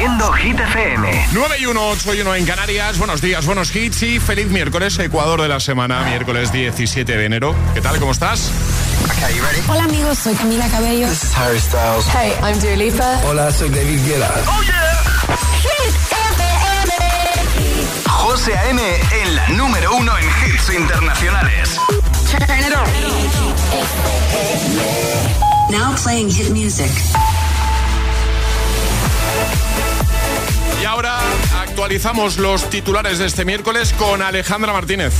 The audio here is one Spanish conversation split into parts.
haciendo Hit FM. 9 y 1, 8 y 1 en Canarias. Buenos días, buenos hits y feliz miércoles, Ecuador de la semana, miércoles 17 de enero. ¿Qué tal? ¿Cómo estás? Hola amigos, soy Camila Cabello. This is Harry Styles. Hey, I'm Dua Lipa. Hola, soy David Guetta. ¡Oh, yeah! Hit FM. José A.M. en la número uno en hits internacionales. Turn it on. Now playing hit music. Actualizamos los titulares de este miércoles con Alejandra Martínez.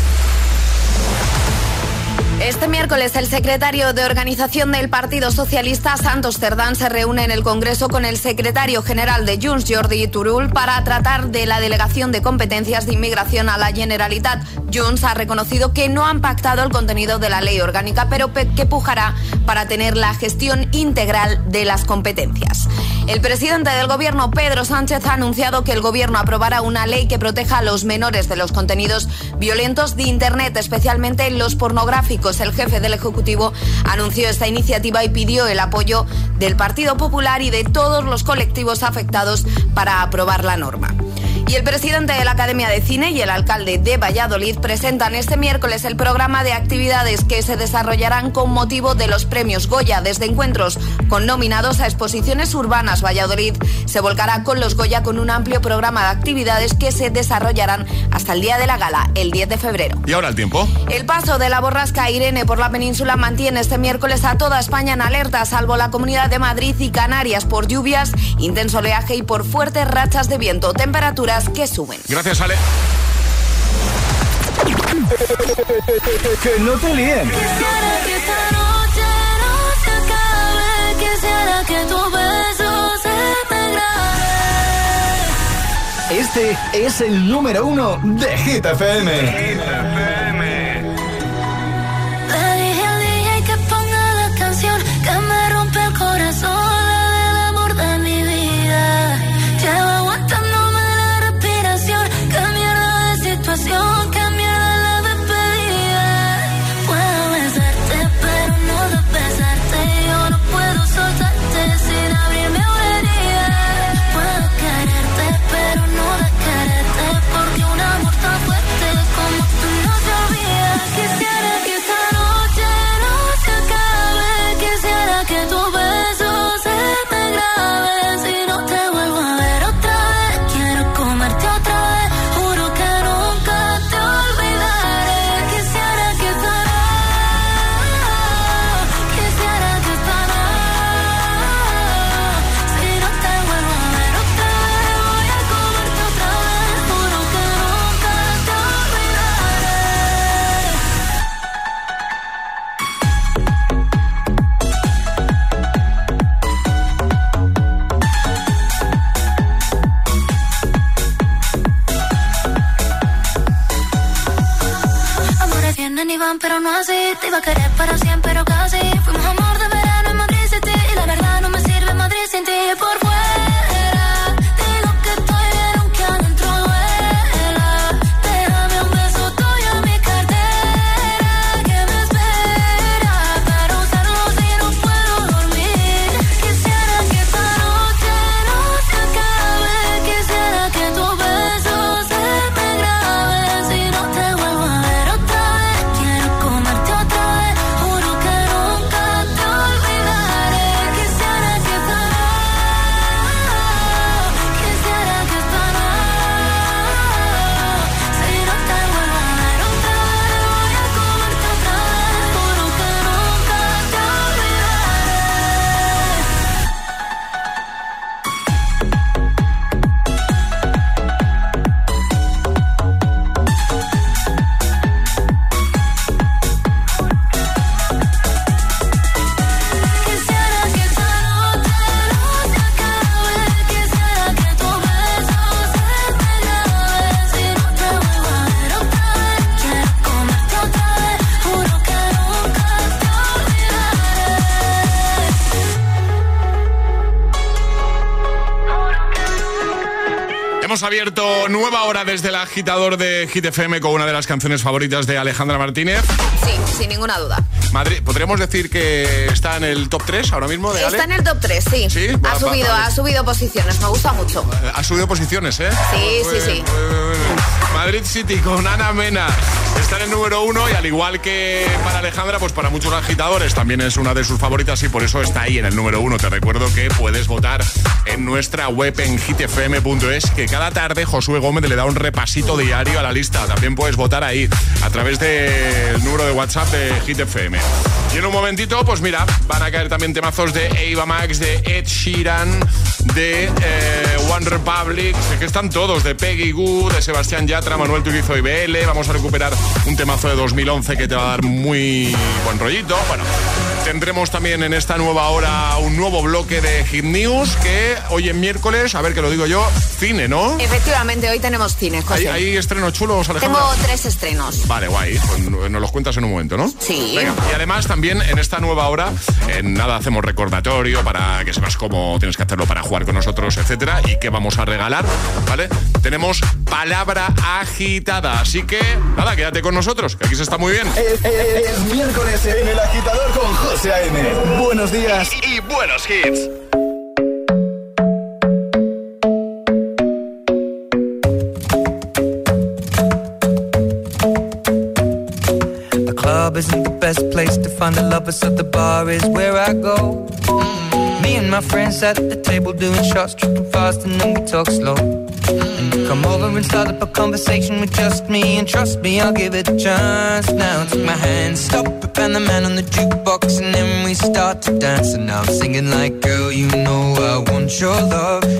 Este miércoles el secretario de organización del Partido Socialista, Santos Cerdán, se reúne en el Congreso con el secretario general de Junts, Jordi Turul, para tratar de la delegación de competencias de inmigración a la Generalitat. Junts ha reconocido que no han pactado el contenido de la ley orgánica, pero que pujará para tener la gestión integral de las competencias. El presidente del gobierno, Pedro Sánchez, ha anunciado que el gobierno aprobará una ley que proteja a los menores de los contenidos violentos de Internet, especialmente los pornográficos. El jefe del Ejecutivo anunció esta iniciativa y pidió el apoyo del Partido Popular y de todos los colectivos afectados para aprobar la norma. Y el presidente de la Academia de Cine y el alcalde de Valladolid presentan este miércoles el programa de actividades que se desarrollarán con motivo de los premios Goya, desde encuentros con nominados a exposiciones urbanas. Valladolid se volcará con los Goya con un amplio programa de actividades que se desarrollarán hasta el día de la gala, el 10 de febrero. ¿Y ahora el tiempo? El paso de la borrasca Irene por la península mantiene este miércoles a toda España en alerta, salvo la comunidad de Madrid y Canarias por lluvias, intenso oleaje y por fuertes rachas de viento. Temperaturas que suben. Gracias, Ale. que no te líen. Quisiera que esta noche no se acabe. Quisiera que tu beso se me grabe. Este es el número uno de Hit FM. Le a querer para siempre, agitador de Hit FM con una de las canciones favoritas de Alejandra Martínez. Sí, sin ninguna duda. Madrid, ¿podríamos decir que está en el top 3 ahora mismo de Ale? Está en el top 3, sí. ¿Sí? Ha va- subido, vale. ha subido posiciones, me gusta mucho. Ha subido posiciones, ¿eh? Sí, sí, sí. Madrid City con Ana Mena. Está en el número uno y al igual que para Alejandra, pues para muchos agitadores también es una de sus favoritas y por eso está ahí en el número uno. Te recuerdo que puedes votar en nuestra web en hitfm.es que cada tarde Josué Gómez le da un repasito diario a la lista. También puedes votar ahí a través del número de WhatsApp de HitFM. Y en un momentito, pues mira, van a caer también temazos de Ava Max, de Ed Sheeran, de eh, One Republic, que están todos, de Peggy Goo, de Sebastián Yatra, Manuel Turizo y BL. Vamos a recuperar un temazo de 2011 que te va a dar muy buen rollito. Bueno, tendremos también en esta nueva hora un nuevo bloque de Hit News que hoy en miércoles, a ver que lo digo yo, cine, ¿no? Efectivamente, hoy tenemos cine, ¿Hay, José. hay estrenos chulos, Alejandra? Tengo tres estrenos. Vale, guay. Pues nos los cuentas en un momento, ¿no? Sí. Venga, y además también en esta nueva hora, en nada hacemos recordatorio para que sepas cómo tienes que hacerlo para jugar con nosotros, etcétera, y qué vamos a regalar, ¿vale? Tenemos palabra agitada, así que nada, quédate con nosotros, que aquí se está muy bien. Es, es- es miércoles en el agitador con José A.M. Buenos días. Y, y buenos hits. The club isn't the best place to find the lovers, so the bar is where I go. Me and my friends at the table doing shots, tripping fast, and then we talk slow. Come over and start up a conversation with just me, and trust me, I'll give it a chance. Now take my hand, stop it, and the man on the jukebox, and then we start to dance. And I'm singing like, girl, you know I want your love.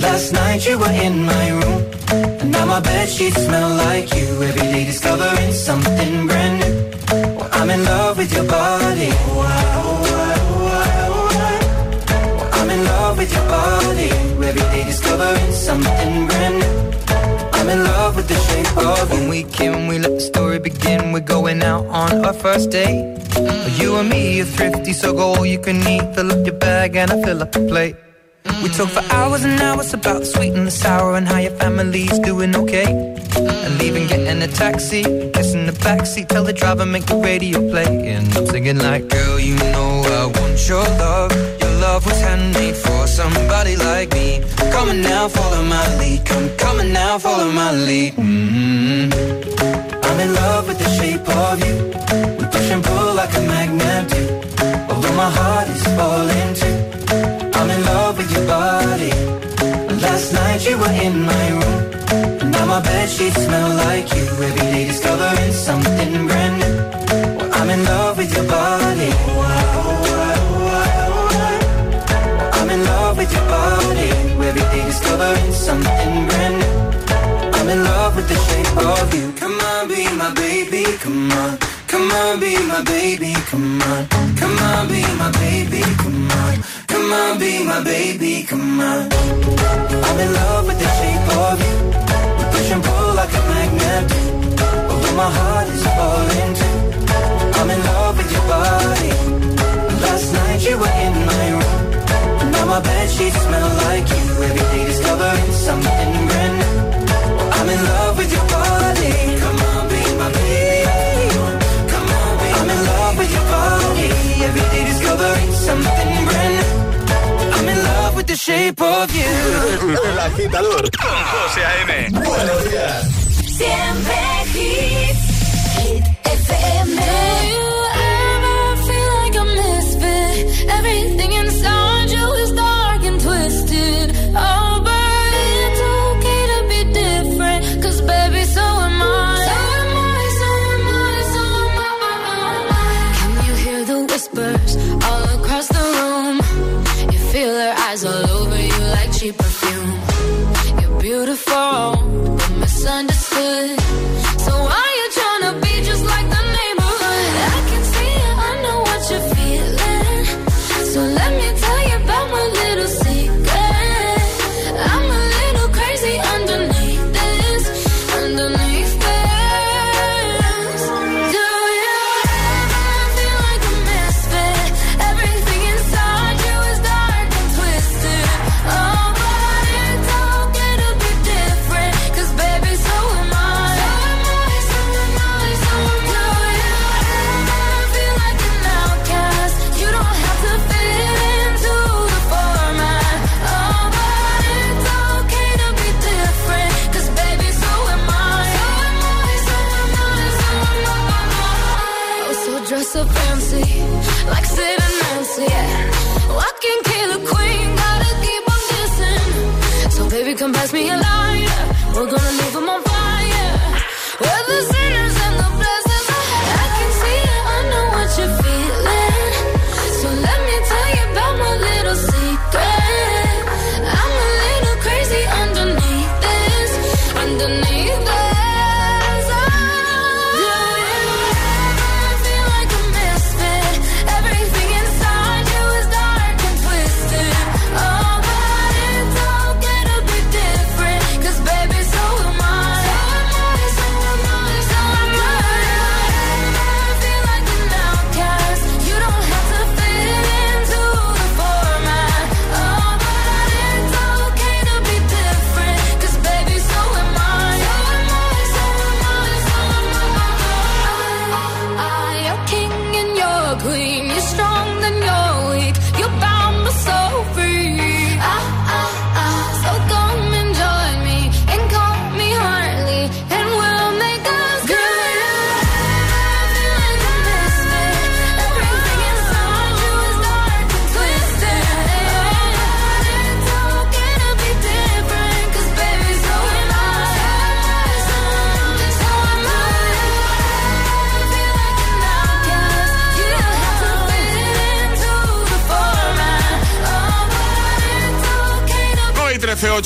Last night you were in my room. And now my bed sheets smell like you. Every day discovering something brand new. Well, I'm in love with your body. Well, I'm in love with your body. Every day discovering something brand new. I'm in love with the shape of you. When we came, we let the story begin. We're going out on our first date. You and me are thrifty, so go all you can eat. Fill up your bag and I fill up the plate. We talk for hours and hours about the sweet and the sour and how your family's doing okay. And leaving, getting a taxi, kissing the backseat, tell the driver make the radio play. And I'm singing like, girl, you know I want your love. Your love was handmade for somebody like me. Come on now, follow my lead. Come, come on now, follow my lead. mm I'm in love with the shape of you. We push and pull like a magnet do. Although my heart is falling too. I'm in love with your body. Last night you were in my room. And now my bed sheets smell like you. Every day discovering something brand new. Well, I'm in love with your body. I'm in love with your body. Every day discovering something brand new. I'm in love with the shape of you. Come on, be my baby, come on. Come on, be my baby, come on. Come on, be my baby, come on. Come on, be my baby, come on. I'm in love with the shape of you. We push and pull like a magnet. Although my heart is falling too. I'm in love with your body. Last night you were in my room. Now my bed sheets smell like you. Every day discovering something brand new. Every day discovering something brand new. I'm in love with the shape of you. El agitador Con José A.M. Buenos días. Siempre hits. Hit FM. Eyes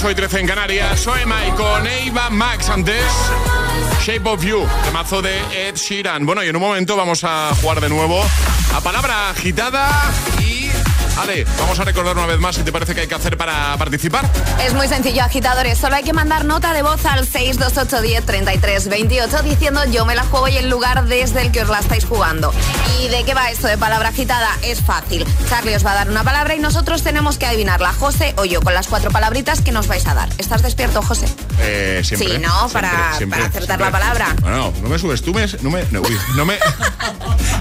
8 y 13 en Canarias. Soy Mike con Eva Max antes. Shape of You, mazo de Ed Sheeran. Bueno, y en un momento vamos a jugar de nuevo a palabra agitada y Ale, vamos a recordar una vez más si te parece que hay que hacer para participar. Es muy sencillo, agitadores. Solo hay que mandar nota de voz al 628103328 diciendo yo me la juego y el lugar desde el que os la estáis jugando. ¿Y de qué va esto de palabra agitada? Es fácil. Charlie os va a dar una palabra y nosotros tenemos que adivinarla, José o yo, con las cuatro palabritas que nos vais a dar. ¿Estás despierto, José? Eh, siempre. Sí, ¿no? para, acertar la palabra. No, no me subestimes, no me, no, no me,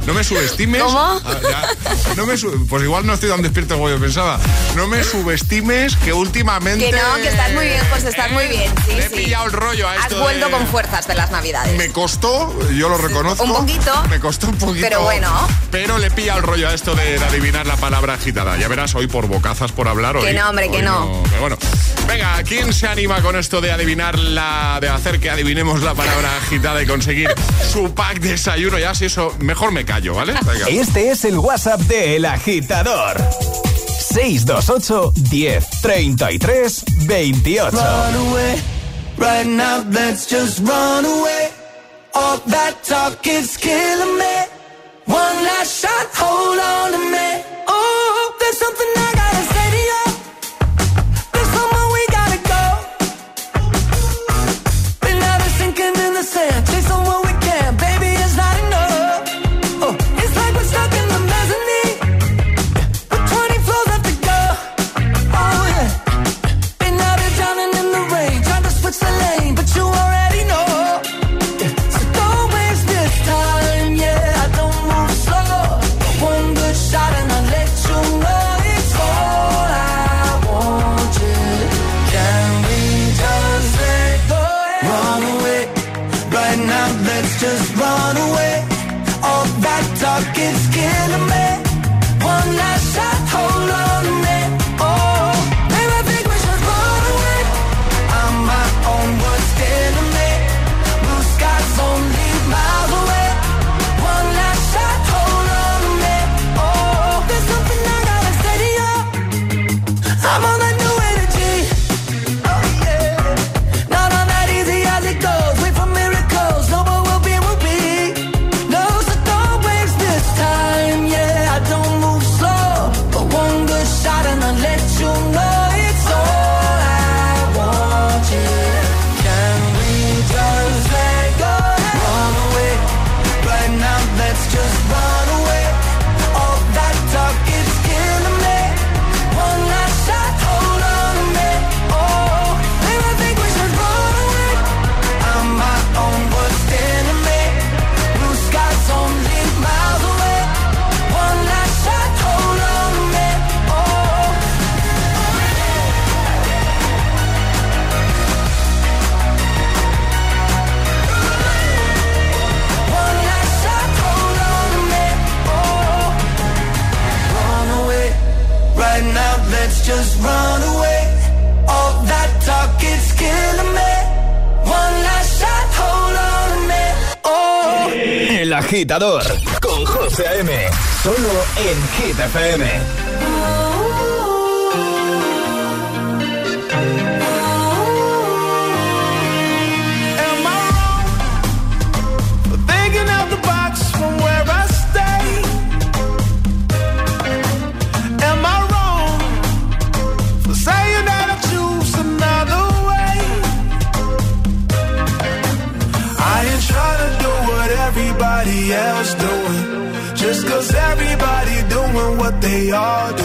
no me subestimes. ¿Cómo? Ah, no me, pues igual no estoy dando despierto como yo pensaba. No me subestimes que últimamente. Que no, que estás muy bien, pues estás muy bien. Sí, he pillado el rollo a esto. Has vuelto con fuerzas de las navidades. Me costó, yo lo reconozco. Un poquito. Me costó un poquito. Pero bueno. Pero le he pillado el rollo a esto de, adivinar la palabra agitada. Ya verás hoy por bocazas por hablar hoy. Que no, hombre, que no. Pero bueno. Venga, ¿quién se anima con esto de adivinar la. de hacer que adivinemos la palabra agitada y conseguir su pack de desayuno? Ya, si eso, mejor me callo, ¿vale? Este es el WhatsApp de El Agitador. 628 10 33 28. Run away, right now, let's just run away. All that talk is killing me. One last shot, hold on to me. Con José A.M. Solo en Hit. All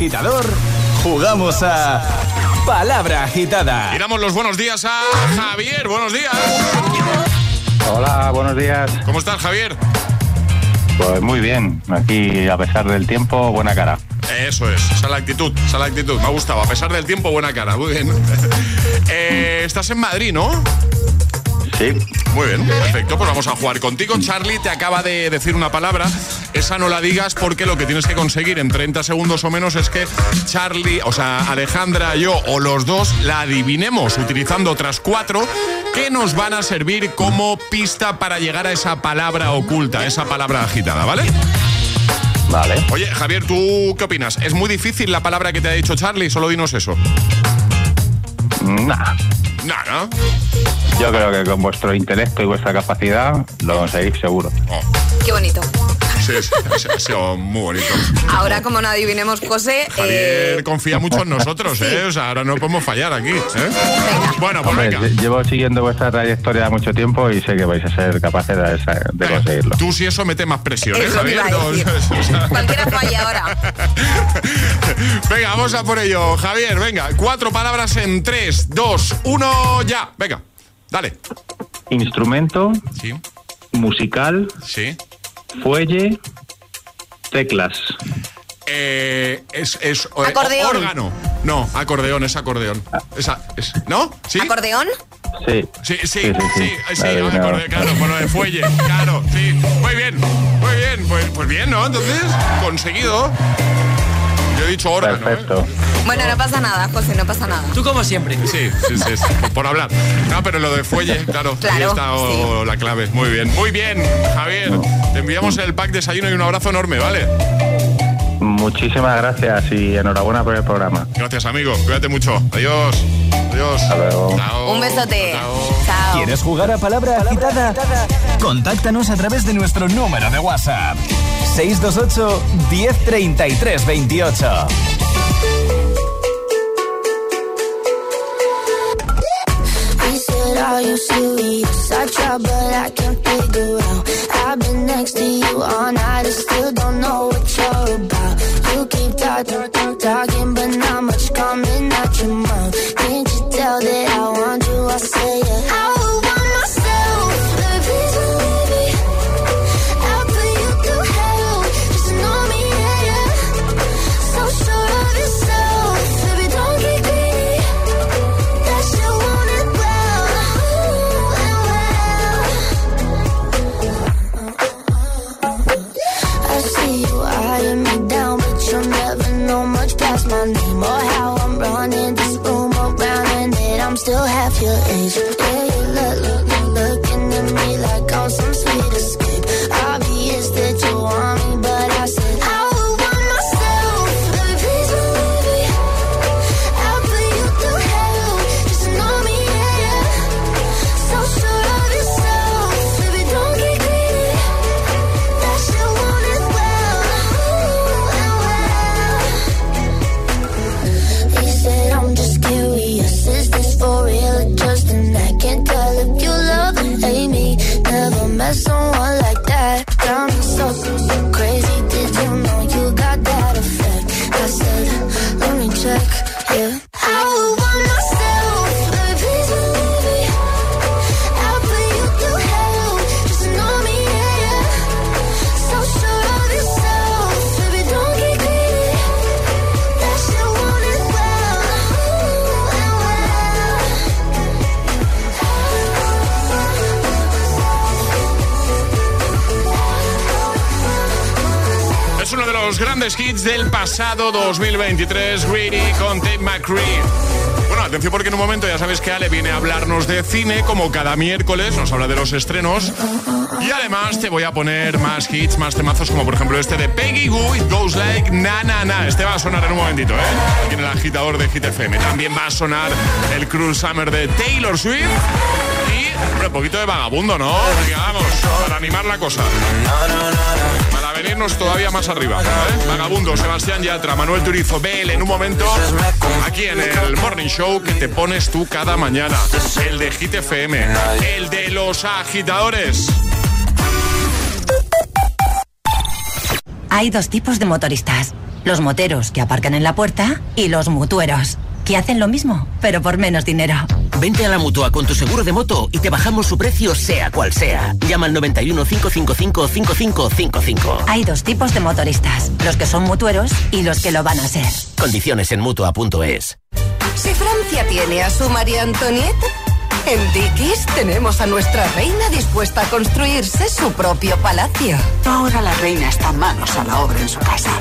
agitador jugamos a Palabra Agitada. Y damos los buenos días a Javier. Buenos días. Hola, buenos días. ¿Cómo estás, Javier? Pues muy bien, aquí a pesar del tiempo, buena cara. Eso es, esa es la actitud, esa es la actitud. Me ha gustado. A pesar del tiempo, buena cara. Muy bien. Eh, estás en Madrid, ¿no? Sí, Muy bien, perfecto. Pues vamos a jugar contigo. Charlie te acaba de decir una palabra. Esa no la digas porque lo que tienes que conseguir en 30 segundos o menos es que Charlie, o sea, Alejandra, yo o los dos la adivinemos utilizando otras cuatro que nos van a servir como pista para llegar a esa palabra oculta, esa palabra agitada, ¿vale? vale. Oye, Javier, ¿tú qué opinas? ¿Es muy difícil la palabra que te ha dicho Charlie? Solo dinos eso. Nah, No, ¿no? yo creo que con vuestro intelecto y vuestra capacidad lo conseguís seguro. Oh, Qué bonito. Sí, sí, sí, ha sido muy bonito. Ahora, como no adivinemos José, Javier eh, confía mucho en nosotros, ¿eh? O sea, ahora no podemos fallar aquí, ¿eh? Bueno, pues Hombre, venga. lle- llevo siguiendo vuestra trayectoria mucho tiempo y sé que vais a ser capaces de, esa- de Venga, conseguirlo. Tú si eso mete más presión, ¿eh, Javier? iba a No, decir. o sea- cualquiera falla ahora. venga, vamos a por ello. Javier, venga, cuatro palabras en tres, dos, uno, ya. Venga, dale. Instrumento, Sí, musical, sí. Fuelle, teclas. Eh, es, es Acordeón. órgano. No, acordeón, es acordeón. Esa, es, ¿No? ¿Sí? ¿Acordeón? Sí. Sí, sí, sí, Sí, sí, sí, sí. sí, Vale, acordeón, no. claro, bueno, de fuelle, claro, sí. Muy bien, muy bien, pues, pues bien, ¿no? Entonces, conseguido. Dicho órgano, ¿eh? Perfecto. Bueno, no pasa nada, José, no pasa nada. Tú como siempre. Sí, sí, sí, sí, por hablar. No, pero lo de fuelle, claro, ahí Claro, está oh, la clave. Muy bien, muy bien, Javier. Te enviamos el pack desayuno y un abrazo enorme, ¿vale? muchísimas gracias y enhorabuena por el programa. Gracias, amigo. Cuídate mucho. Adiós. Adiós. Hasta luego. Chao. Un besote. Chao. ¿Quieres jugar a palabra agitada? Contáctanos a través de nuestro número de WhatsApp. 628 1033 28 He said, Are you serious? I try, but I can't figure out. I've been next to you all night, I still don't know what you're about. You keep talking, talking, but not much coming out your mouth. Can't you tell that I want you? I say del pasado 2023, Greedy con Tate McCree. Bueno, atención porque en un momento ya sabes que Ale viene a hablarnos de cine como cada miércoles, nos habla de los estrenos. Y además te voy a poner más hits, más temazos como por ejemplo este de Peggy Goo y Goes Like Na Na Na. Este va a sonar en un momentito, ¿eh? Aquí en el agitador de Hit FM. También va a sonar el Cruel Summer de Taylor Swift. Un poquito de vagabundo, ¿no? Venga, vamos, para animar la cosa. Para venirnos todavía más arriba. ¿eh? Vagabundo, Sebastián Yatra, Manuel Turizo, Bel en un momento aquí en el Morning Show que te pones tú cada mañana. El de Hit FM, el de los agitadores. Hay dos tipos de motoristas. Los moteros que aparcan en la puerta y los mutueros, que hacen lo mismo, pero por menos dinero. Vente a la mutua con tu seguro de moto y te bajamos su precio, sea cual sea. Llama al 91 555 5555. Hay dos tipos de motoristas, los que son mutueros y los que lo van a ser. Condiciones en mutua.es. Si Francia tiene a su María Antonieta, en Dickies tenemos a nuestra reina dispuesta a construirse su propio palacio. Ahora la reina está manos a la obra en su casa.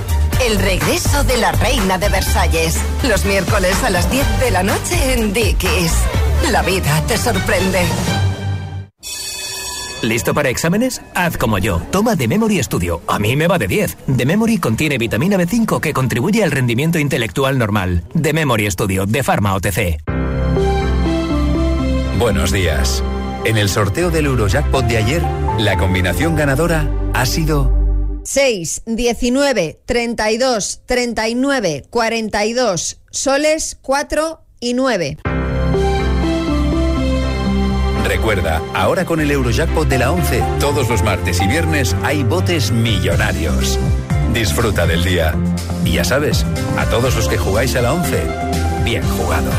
El regreso de la reina de Versalles. Los miércoles a las 10 de la noche en Dickies. La vida te sorprende. ¿Listo para exámenes? Haz como yo. Toma The Memory Studio. A mí me va de 10. The Memory contiene vitamina B5 que contribuye al rendimiento intelectual normal. The Memory Studio de Pharma OTC. Buenos días. En el sorteo del Eurojackpot de ayer, la combinación ganadora ha sido 6, 19, 32, 39, 42, soles 4 y 9. Recuerda, ahora con el Eurojackpot de la 11, todos los martes y viernes hay botes millonarios. Disfruta del día. Y ya sabes, a todos los que jugáis a la 11, bien jugado.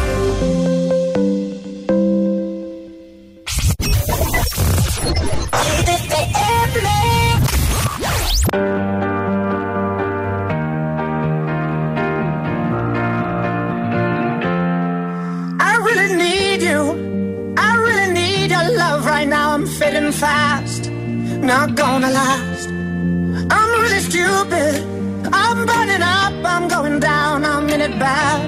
Not gonna last. I'm really stupid. I'm burning up, I'm going down, I'm in it bad.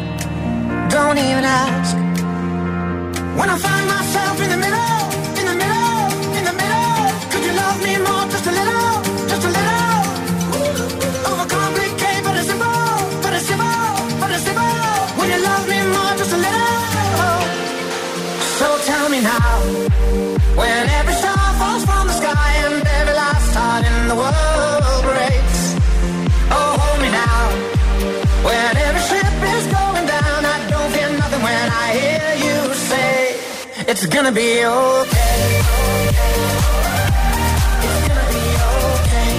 Don't even ask. When I find myself in the middle, gonna be okay. It's gonna be okay.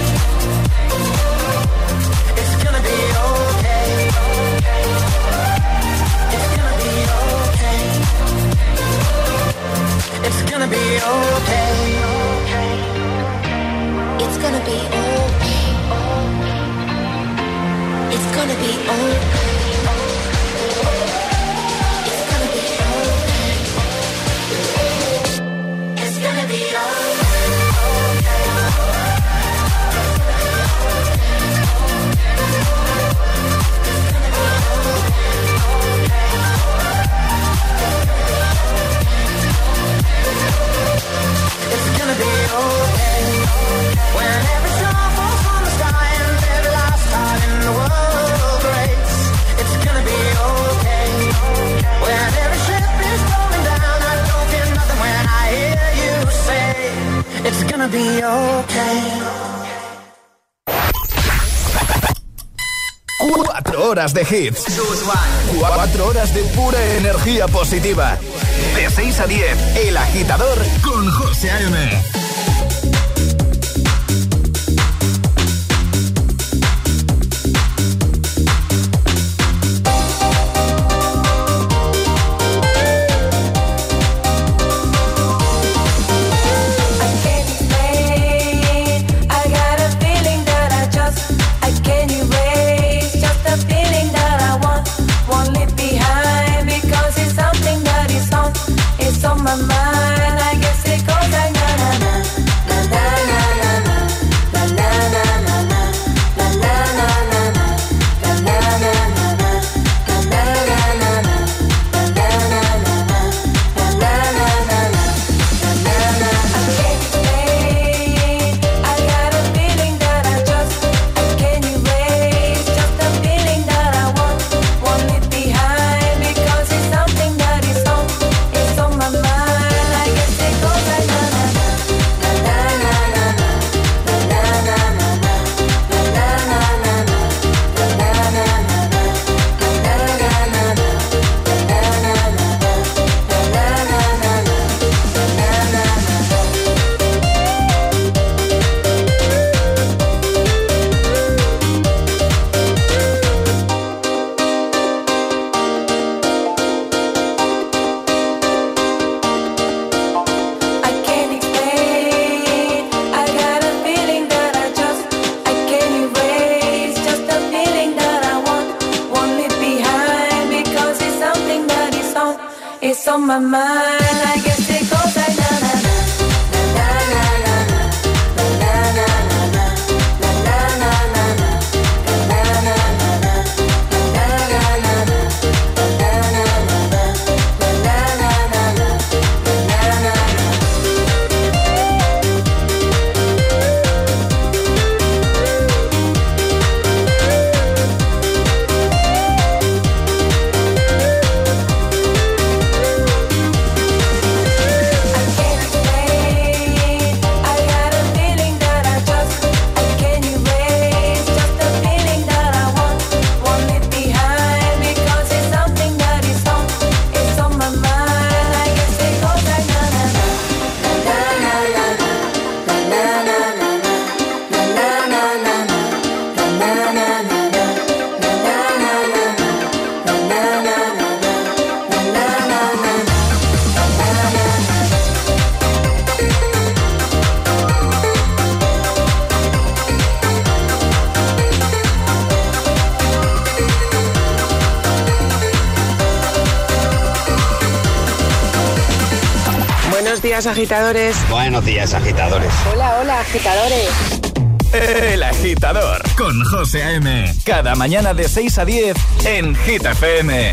It's gonna be okay. It's gonna be okay. It's gonna be okay. It's gonna be okay. It's gonna be okay. It's gonna be okay. Cuatro horas de hits. Cuatro horas de pura energía positiva. De 6 a 10, El Agitador con José A.M. días, agitadores. Buenos días, agitadores. Hola, hola, agitadores. El agitador con José A.M. Cada mañana de 6 a 10 en Gita FM.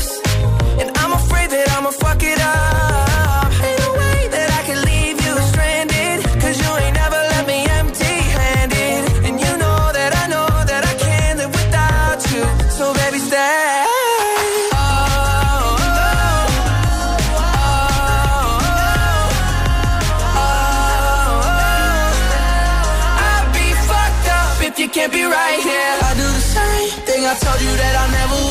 That I'ma fuck it up. Ain't no way that I can leave you stranded. Cause you ain't never left me empty handed. And you know that I know that I can't live without you. So baby, stay. Can't be right here. I do the same thing I told you that I never would.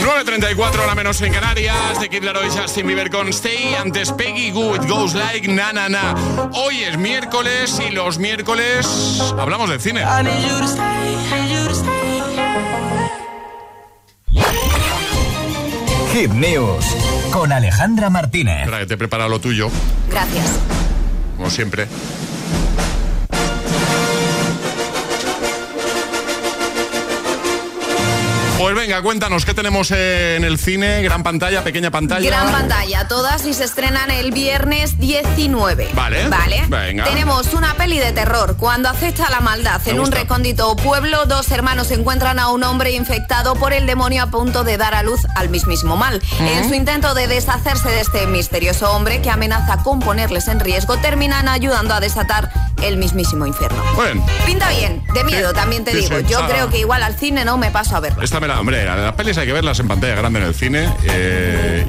9.34, hora menos en Canarias, de Kid Laroi, Justin Bieber con Stay, antes Peggy Good, Goes Like Na Na Na. Hoy es miércoles y los miércoles hablamos de cine. Hit News con Alejandra Martínez. Espera, que te he preparado lo tuyo, Gracias. como siempre. Pues venga, cuéntanos, ¿qué tenemos en el cine? ¿Gran pantalla, pequeña pantalla? Gran pantalla, todas y se estrenan el viernes 19. Vale. Vale. Venga. Tenemos una peli de terror. Cuando acecha la maldad Me en un recóndito pueblo, dos hermanos encuentran a un hombre infectado por el demonio a punto de dar a luz al mismísimo mal. En su intento de deshacerse de este misterioso hombre que amenaza con ponerles en riesgo, terminan ayudando a desatar el mismísimo infierno. Bueno, Pinta bien, de miedo Sí, también te sí, digo. sí. Yo Ah. creo que igual al cine no me paso a verla. esta me la, hombre, las pelis hay que verlas en pantalla grande en el cine eh,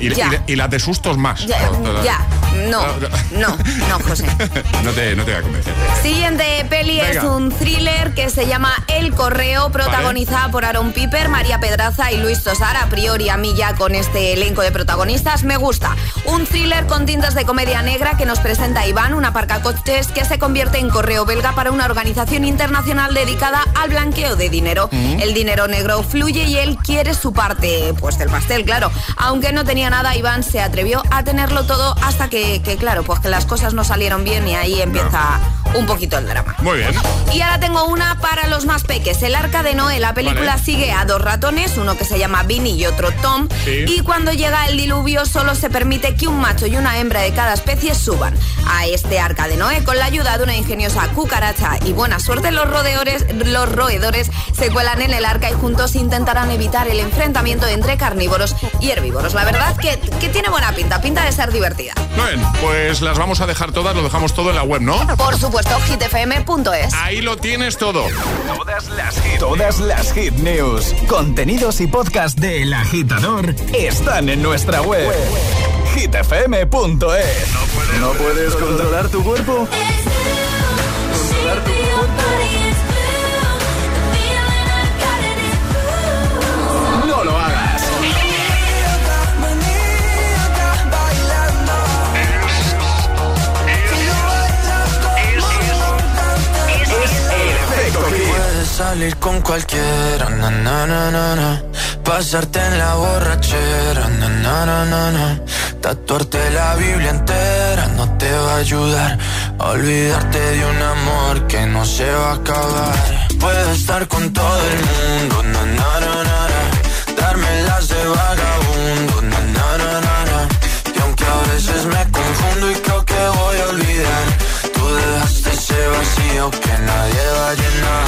y, las de sustos más. Ya, ya, no, no, no, José. No te, no te voy a convencer. Siguiente peli es un thriller que se llama El Correo, protagonizada por Aaron Piper, María Pedraza y Luis Tosar. A priori, a mí ya con este elenco de protagonistas me gusta. Un thriller con tintas de comedia negra que nos presenta Iván, un aparcacoches que se convierte en correo belga para una organización internacional dedicada al blanqueo de dinero. El dinero negro fluye y él quiere su parte, pues del pastel, claro. Aunque no tenía nada, Iván se atrevió a tenerlo todo hasta que, que, claro, pues que las cosas no salieron bien y ahí empieza un poquito el drama. Muy bien. Y ahora tengo una para los más peques. El arca de Noé. La película Vale. sigue a dos ratones, uno que se llama Vinny y otro Tom. Sí. Y cuando llega el diluvio solo se permite que un macho y una hembra de cada especie suban a este arca de Noé. Con la ayuda de una ingeniosa cucaracha y buena suerte, los, rodeadores, los roedores se cuelan en el arca y juntos intentarán evitar el enfrentamiento entre carnívoros y herbívoros. La verdad que, que tiene buena pinta, pinta de ser divertida. Bien, pues las vamos a dejar todas, lo dejamos todo en la web, ¿no? Por supuesto, hitfm.es. Ahí lo tienes todo. Todas las hit, todas las hit news, contenidos y podcast de El Agitador están en nuestra web. hitfm.es. ¿No puedes controlar tu cuerpo? Controlar tu No salir con cualquiera, na, na, na, na, na. Pasarte en la borrachera, na, na, na, na, na. Tatuarte la Biblia entera no te va a ayudar. Olvidarte de un amor que no se va a acabar. Puedes estar con todo el mundo, na, na, na, na, na. Darme las de vagabundo, na, na, na, na, na. Y aunque a veces me confundo y creo que voy a olvidar, tú dejaste ese vacío que nadie va a llenar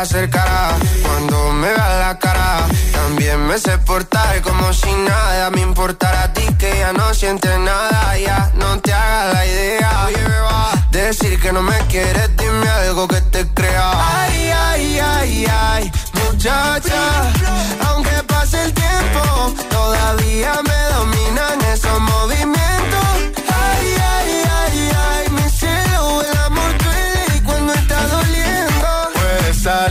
acercará cuando me veas la cara. También me sé portar como si nada me importara a ti que ya no sientes nada. Ya no te hagas la idea. Decir que no me quieres, dime algo que te crea. Ay, ay, ay, ay, muchacha. Aunque pase el tiempo, todavía me dominan esos movimientos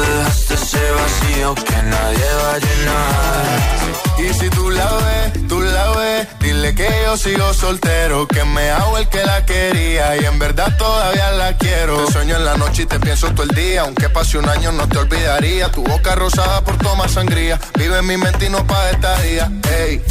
dejaste ese vacío que nadie va a llenar. Y si tú la ves, tú la ves, dile que yo sigo soltero, que me hago el que la quería y en verdad todavía la quiero. Te sueño en la noche y te pienso todo el día, aunque pase un año no te olvidaría. Tu boca rosada por tomar sangría, vive en mi mente y no pa' día. Ey,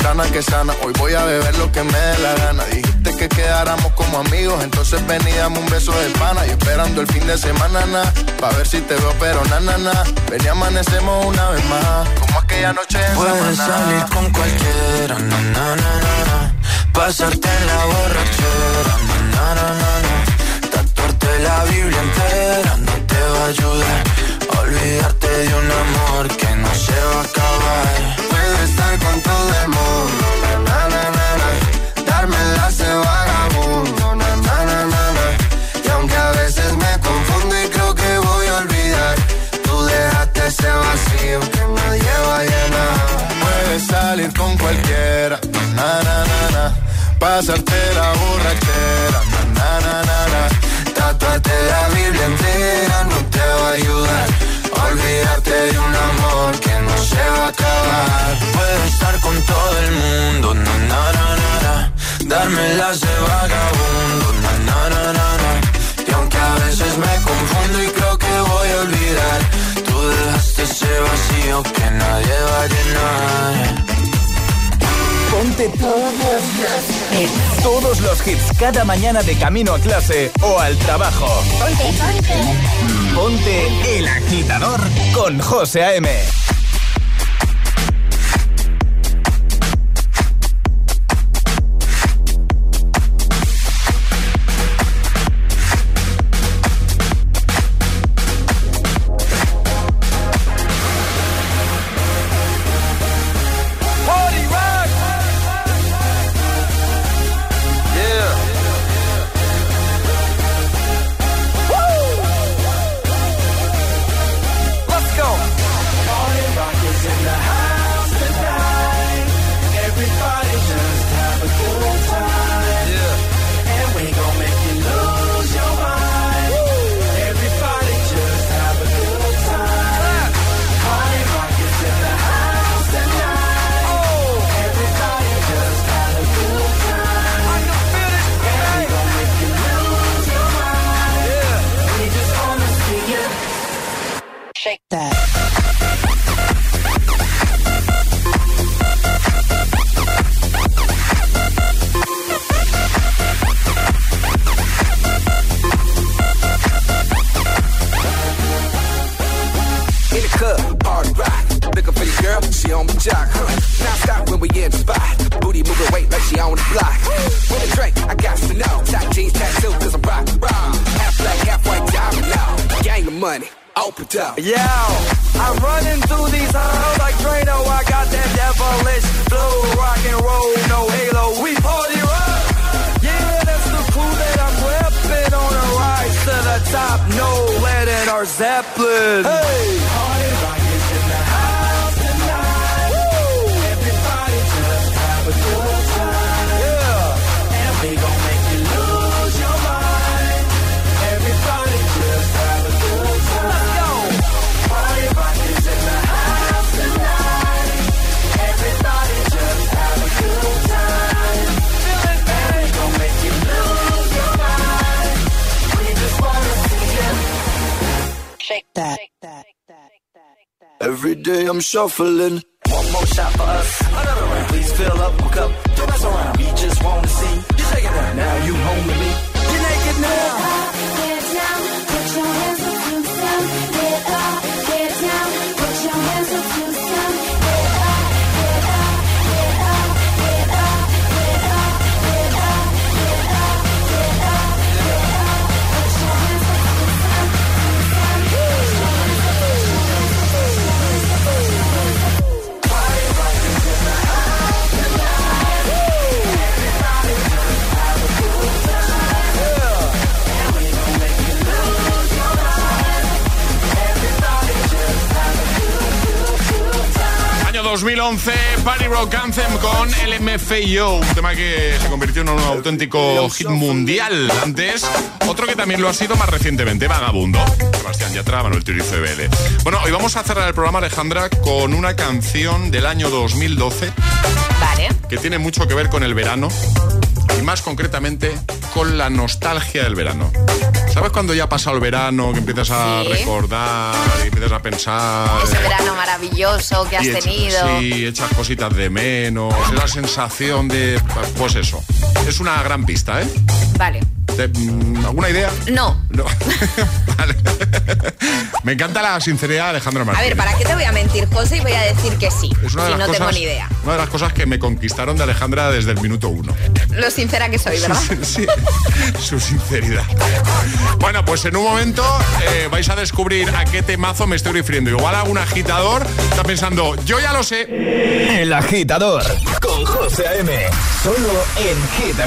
sana que sana, hoy voy a beber lo que me dé la gana. Dijiste que quedáramos como amigos, entonces ven y dame un beso de pana. Y esperando el fin de semana, na, pa' ver si te veo, pero na, na, na. Ven y amanecemos una vez más, como aquella noche en Puedes salir con cualquiera, na, na, na, na, pasarte en la borrachera, na, na, na, na. tatuarte la Biblia entera no te va a ayudar. Olvidarte de un amor que no se va a acabar. Puedes estar con todo el mundo, pasarte la borrachera, na na na na, Tatuarte la Biblia entera no te va a ayudar. Olvídate de un amor que no se va a acabar. Puedes estar con todo el mundo, na na na na, na. darme las de vagabundo, na na na na na. Y aunque a veces me confundo y creo que voy a olvidar, tú dejaste ese vacío que nadie va a llenar. Ponte todos los hits. Todos los hits cada mañana de camino a clase o al trabajo. Ponte, ponte. Ponte el agitador con José A.M. shuffling. 2011, Party Rock Anthem con el MFAO, un tema que se convirtió en un auténtico hit mundial. Antes, otro que también lo ha sido más recientemente, Vagabundo. Sebastián Yatra, Manuel Turizo y Vélez. Bueno, hoy vamos a cerrar el programa, Alejandra, con una canción del año 2012 Vale. que tiene mucho que ver con el verano y más concretamente con la nostalgia del verano. ¿Sabes cuando ya ha pasado el verano, que empiezas a Sí. recordar y empiezas a pensar? Ese verano maravilloso que has echa- tenido. Sí, echas cositas de menos, esa sensación de... Pues eso, es una gran pista, ¿eh? Vale. Mm, ¿Alguna idea? No. No. Vale. Me encanta la sinceridad de Alejandra A Martínez. ver, ¿para qué te voy a mentir, José? Y voy a decir que sí. Es una de si las no cosas, tengo ni idea. Una de las cosas que me conquistaron de Alejandra desde el minuto uno. Lo sincera que soy, ¿verdad? Sí, su sinceridad. Bueno, pues en un momento eh, vais a descubrir a qué temazo me estoy refiriendo. Igual algún agitador está pensando, yo ya lo sé. El agitador con José A.M. Solo en Hit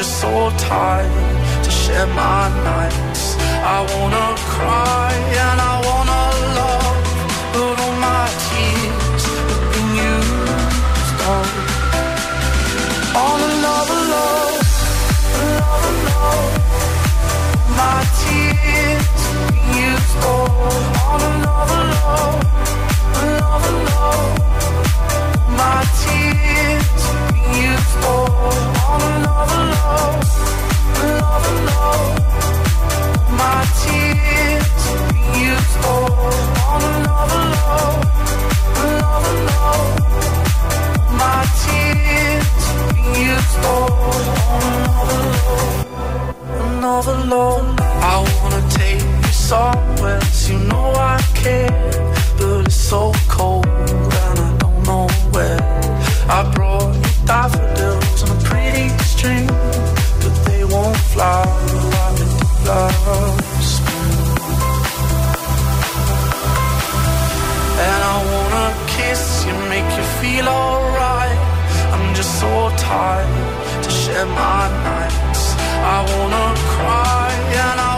just so tired to share my nights. I wanna cry and I wanna love, but all my tears have been used up. On another love, another love. My tears have been used up. On another love, another. I wanna take you somewhere, you know I care, tired to share my nights. I wanna cry and I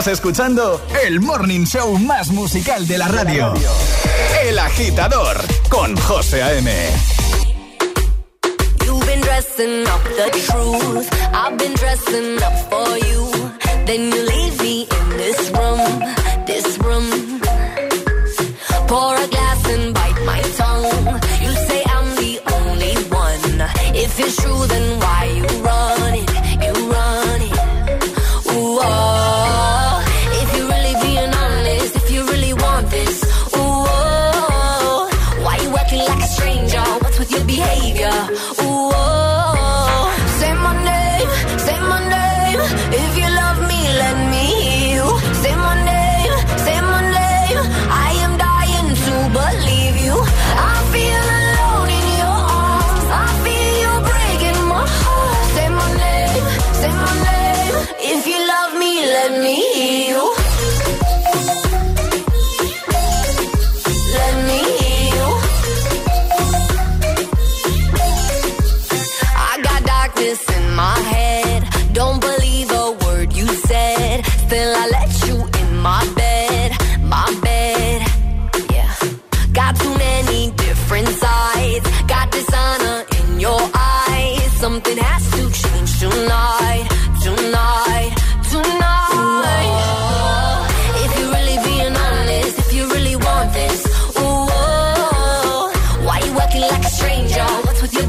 Estás escuchando el morning show más musical de la radio. El agitador con José A.M. You've been dressing up the truth. I've been dressing up for you. Then you leave me in this room, this room. Pour a glass and bite my tongue. You say I'm the only one. If it's true, then why you running?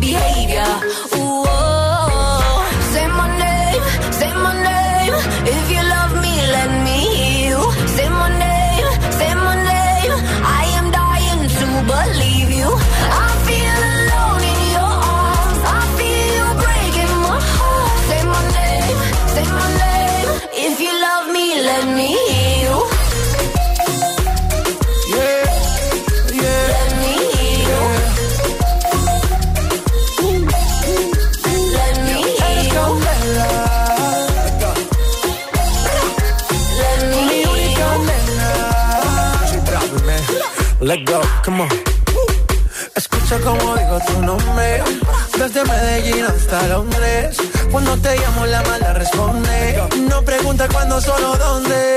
behave Escucha como digo tu nombre. Desde Medellín hasta Londres. Cuando te llamo la mala responde. No pregunta cuándo, solo dónde.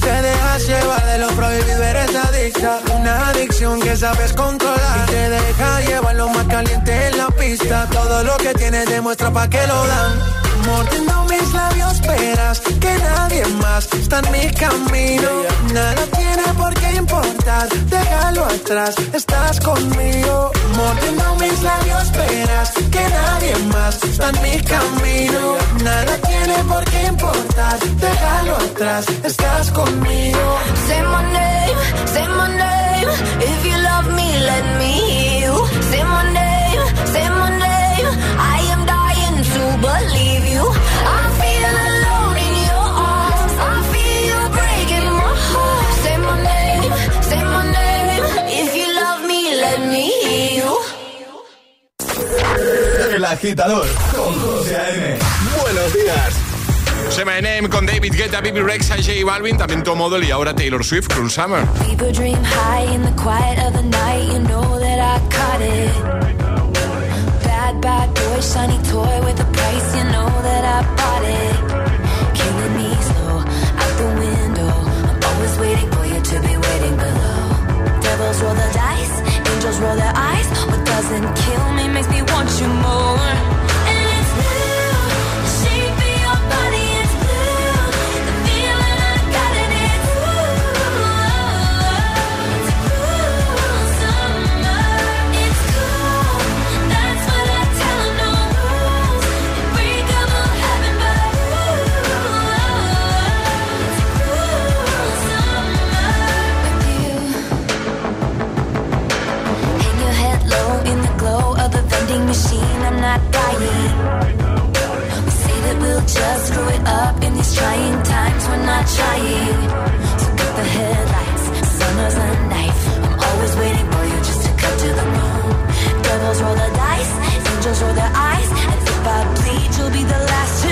Te dejas llevar de lo prohibido, eres adicta. Una adicción que sabes controlar. Y te deja llevar lo más caliente en la pista. Todo lo que tienes demuestra pa' que lo dan. Mordiendo mis labios, esperas que nadie más está en mi camino. Nada tiene por qué importar, déjalo atrás, estás conmigo. Mordiendo mis labios, esperas que nadie más está en mi camino. Nada tiene por qué importar, déjalo atrás, estás conmigo. Say my name, say my name. If you love me, let me hear. Say my name, say my name. I am dying to believe El agitador con José A.M. Buenos días. Say My Name con David Guetta, Bibi Rexa, J Balvin, también Tom Odell y ahora Taylor Swift, Cruel Summer. People dream high in the quiet of the night. You know that I caught it. Bad, bad boy, shiny toy with a price. You know that I bought it. Killing me slow out the window. I'm always waiting for you to be waiting below. Devils roll the dice, angels roll their eyes. Doesn't kill me makes me want you more. I'm not dying. We say that we'll just screw it up in these trying times. We're not trying. So cut the headlights. Summer's a knife. I'm always waiting for you just to cut to the bone. Devils roll the dice. Angels roll their eyes. And if I bleed, you'll be the last to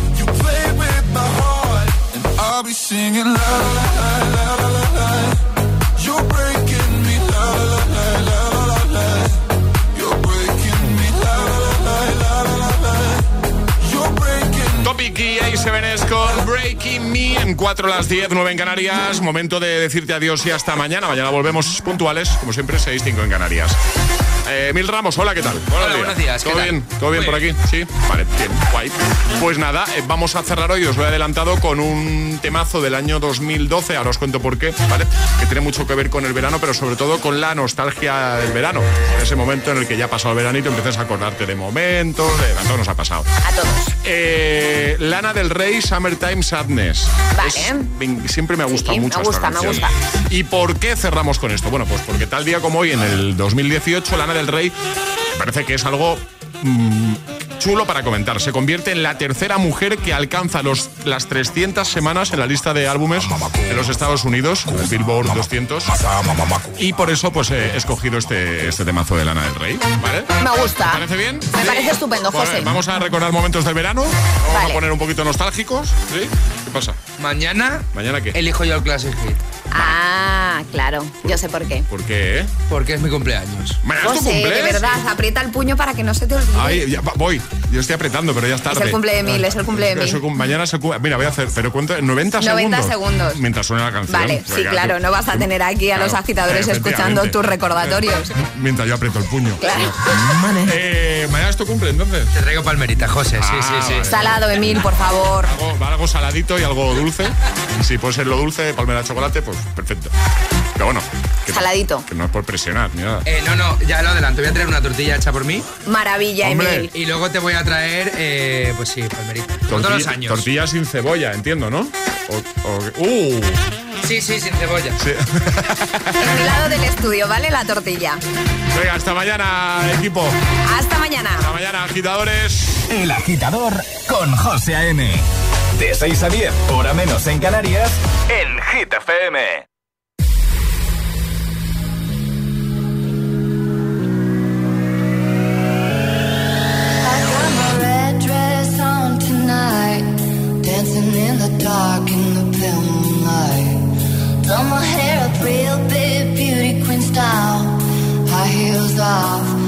Topic y A7S con Breaking Me en 4 las 10, 9 en Canarias. Momento de decirte adiós y hasta mañana. Mañana volvemos puntuales, como siempre, 6, 5 en Canarias. Eh, Mil Ramos, hola, ¿qué tal? Hola, buenos días, ¿qué ¿Todo bien? ¿Todo bien Muy por aquí? Sí, vale, bien, guay. Pues nada, eh, vamos a cerrar hoy, os lo he adelantado, con un temazo del año 2012, ahora os cuento por qué, ¿vale? Que tiene mucho que ver con el verano, pero sobre todo con la nostalgia del verano. Ese momento en el que ya ha pasado el veranito, empiezas a acordarte de momentos, de, a todos nos ha pasado. A todos. Eh, Lana del Rey, Summertime Sadness. Vale. Es- siempre me ha gustado Sí, me mucho gusta, esta me gusta. ¿Y por qué cerramos con esto? Bueno, pues porque tal día como hoy, en el 2018, Lana del Rey parece que es algo mm, chulo para comentar. Se convierte en la tercera mujer que alcanza los, las 300 semanas en la lista de álbumes en los Estados Unidos, el Billboard 200. Y por eso pues he escogido este, este temazo de Lana del Rey. ¿Vale? Me gusta. ¿Te parece bien? Me parece estupendo, Bueno, José. vamos a recordar momentos del verano. Vamos Vale. a poner un poquito nostálgicos. ¿Sí? ¿Qué pasa? Mañana ¿Mañana qué? elijo yo el Classic Hit. Ah, claro. Yo sé por qué. ¿Por qué? eh? Porque es mi cumpleaños. ¿Mañana es tu José, cumple? de verdad, aprieta el puño para que no se te olvide. Ay, ya, va- voy. Yo estoy apretando, pero ya es tarde. el cumple de Mil, es el cumple de Mil. Es Mañana es el cum- Mira, voy a hacer, pero cuento en 90 segundos. 90 segundos. Mientras suena la canción. Vale, sí, claro, no vas a tener aquí a los agitadores escuchando tus recordatorios. Mientras yo aprieto el puño. Claro. Eh, mañana es tu cumple, entonces. Te traigo palmerita, José. Sí, Ah, sí, sí. vale. Salado, Emil, por favor. Algo, algo saladito y algo dulce. Y si puede ser lo dulce, palmera de chocolate, pues perfecto. Pero bueno, que, Saladito. que no es por presionar ni nada. Eh, no, no, ya lo adelanto. Voy a traer una tortilla hecha por mí. Maravilla, Hombre. Emil. Y luego te voy a traer, eh, pues sí, palmerita. Todos los años. Tortilla sin cebolla, entiendo, ¿no? O- o- ¡Uh! Sí, sí, sin cebolla. Sí. En mi lado del estudio, ¿vale? La tortilla. Venga, hasta mañana, equipo. Hasta mañana. Hasta mañana, agitadores. El agitador con José A.M. De 6 a 10, hora menos en Canarias, en Hit FM. dancing in the dark in the pale moonlight. Done my hair up real big, beauty queen style. High heels off.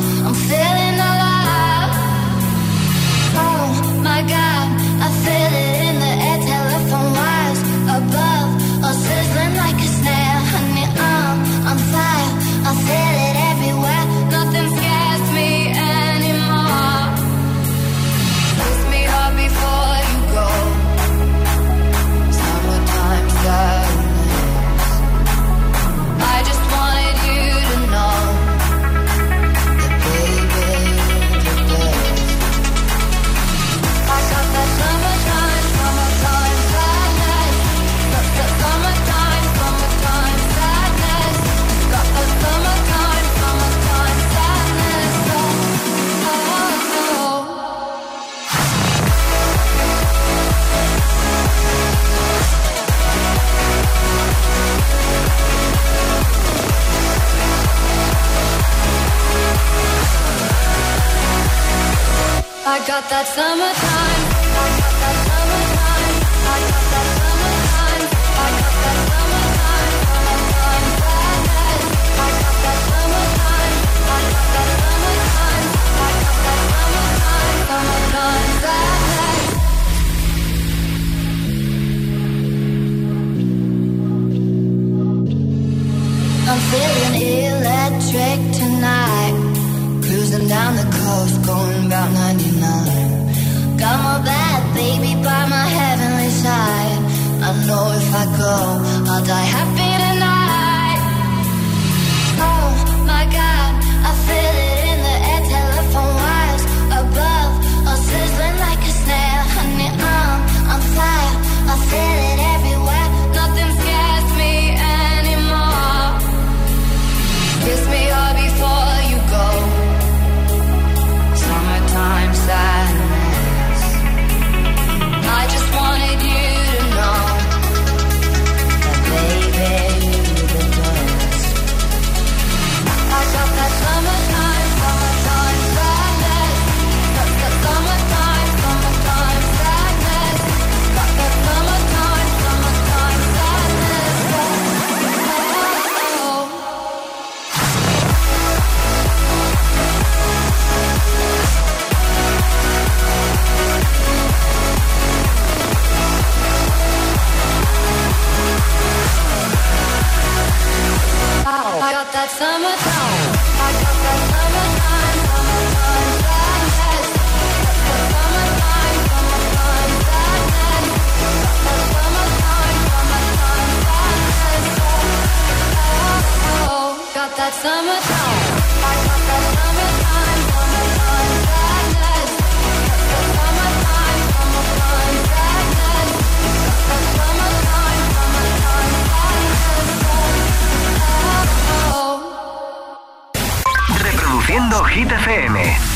I got that summertime. I got that summertime. I got that summertime. I got that summertime. Summertime. I got that summertime. I got that summertime. I got that summertime. Summertime. I'm feeling electric tonight cruising down the coast, going about 99. Got my bad baby by my heavenly side. I know if I go, I'll die happy. That summertime. Haciendo Hit FM.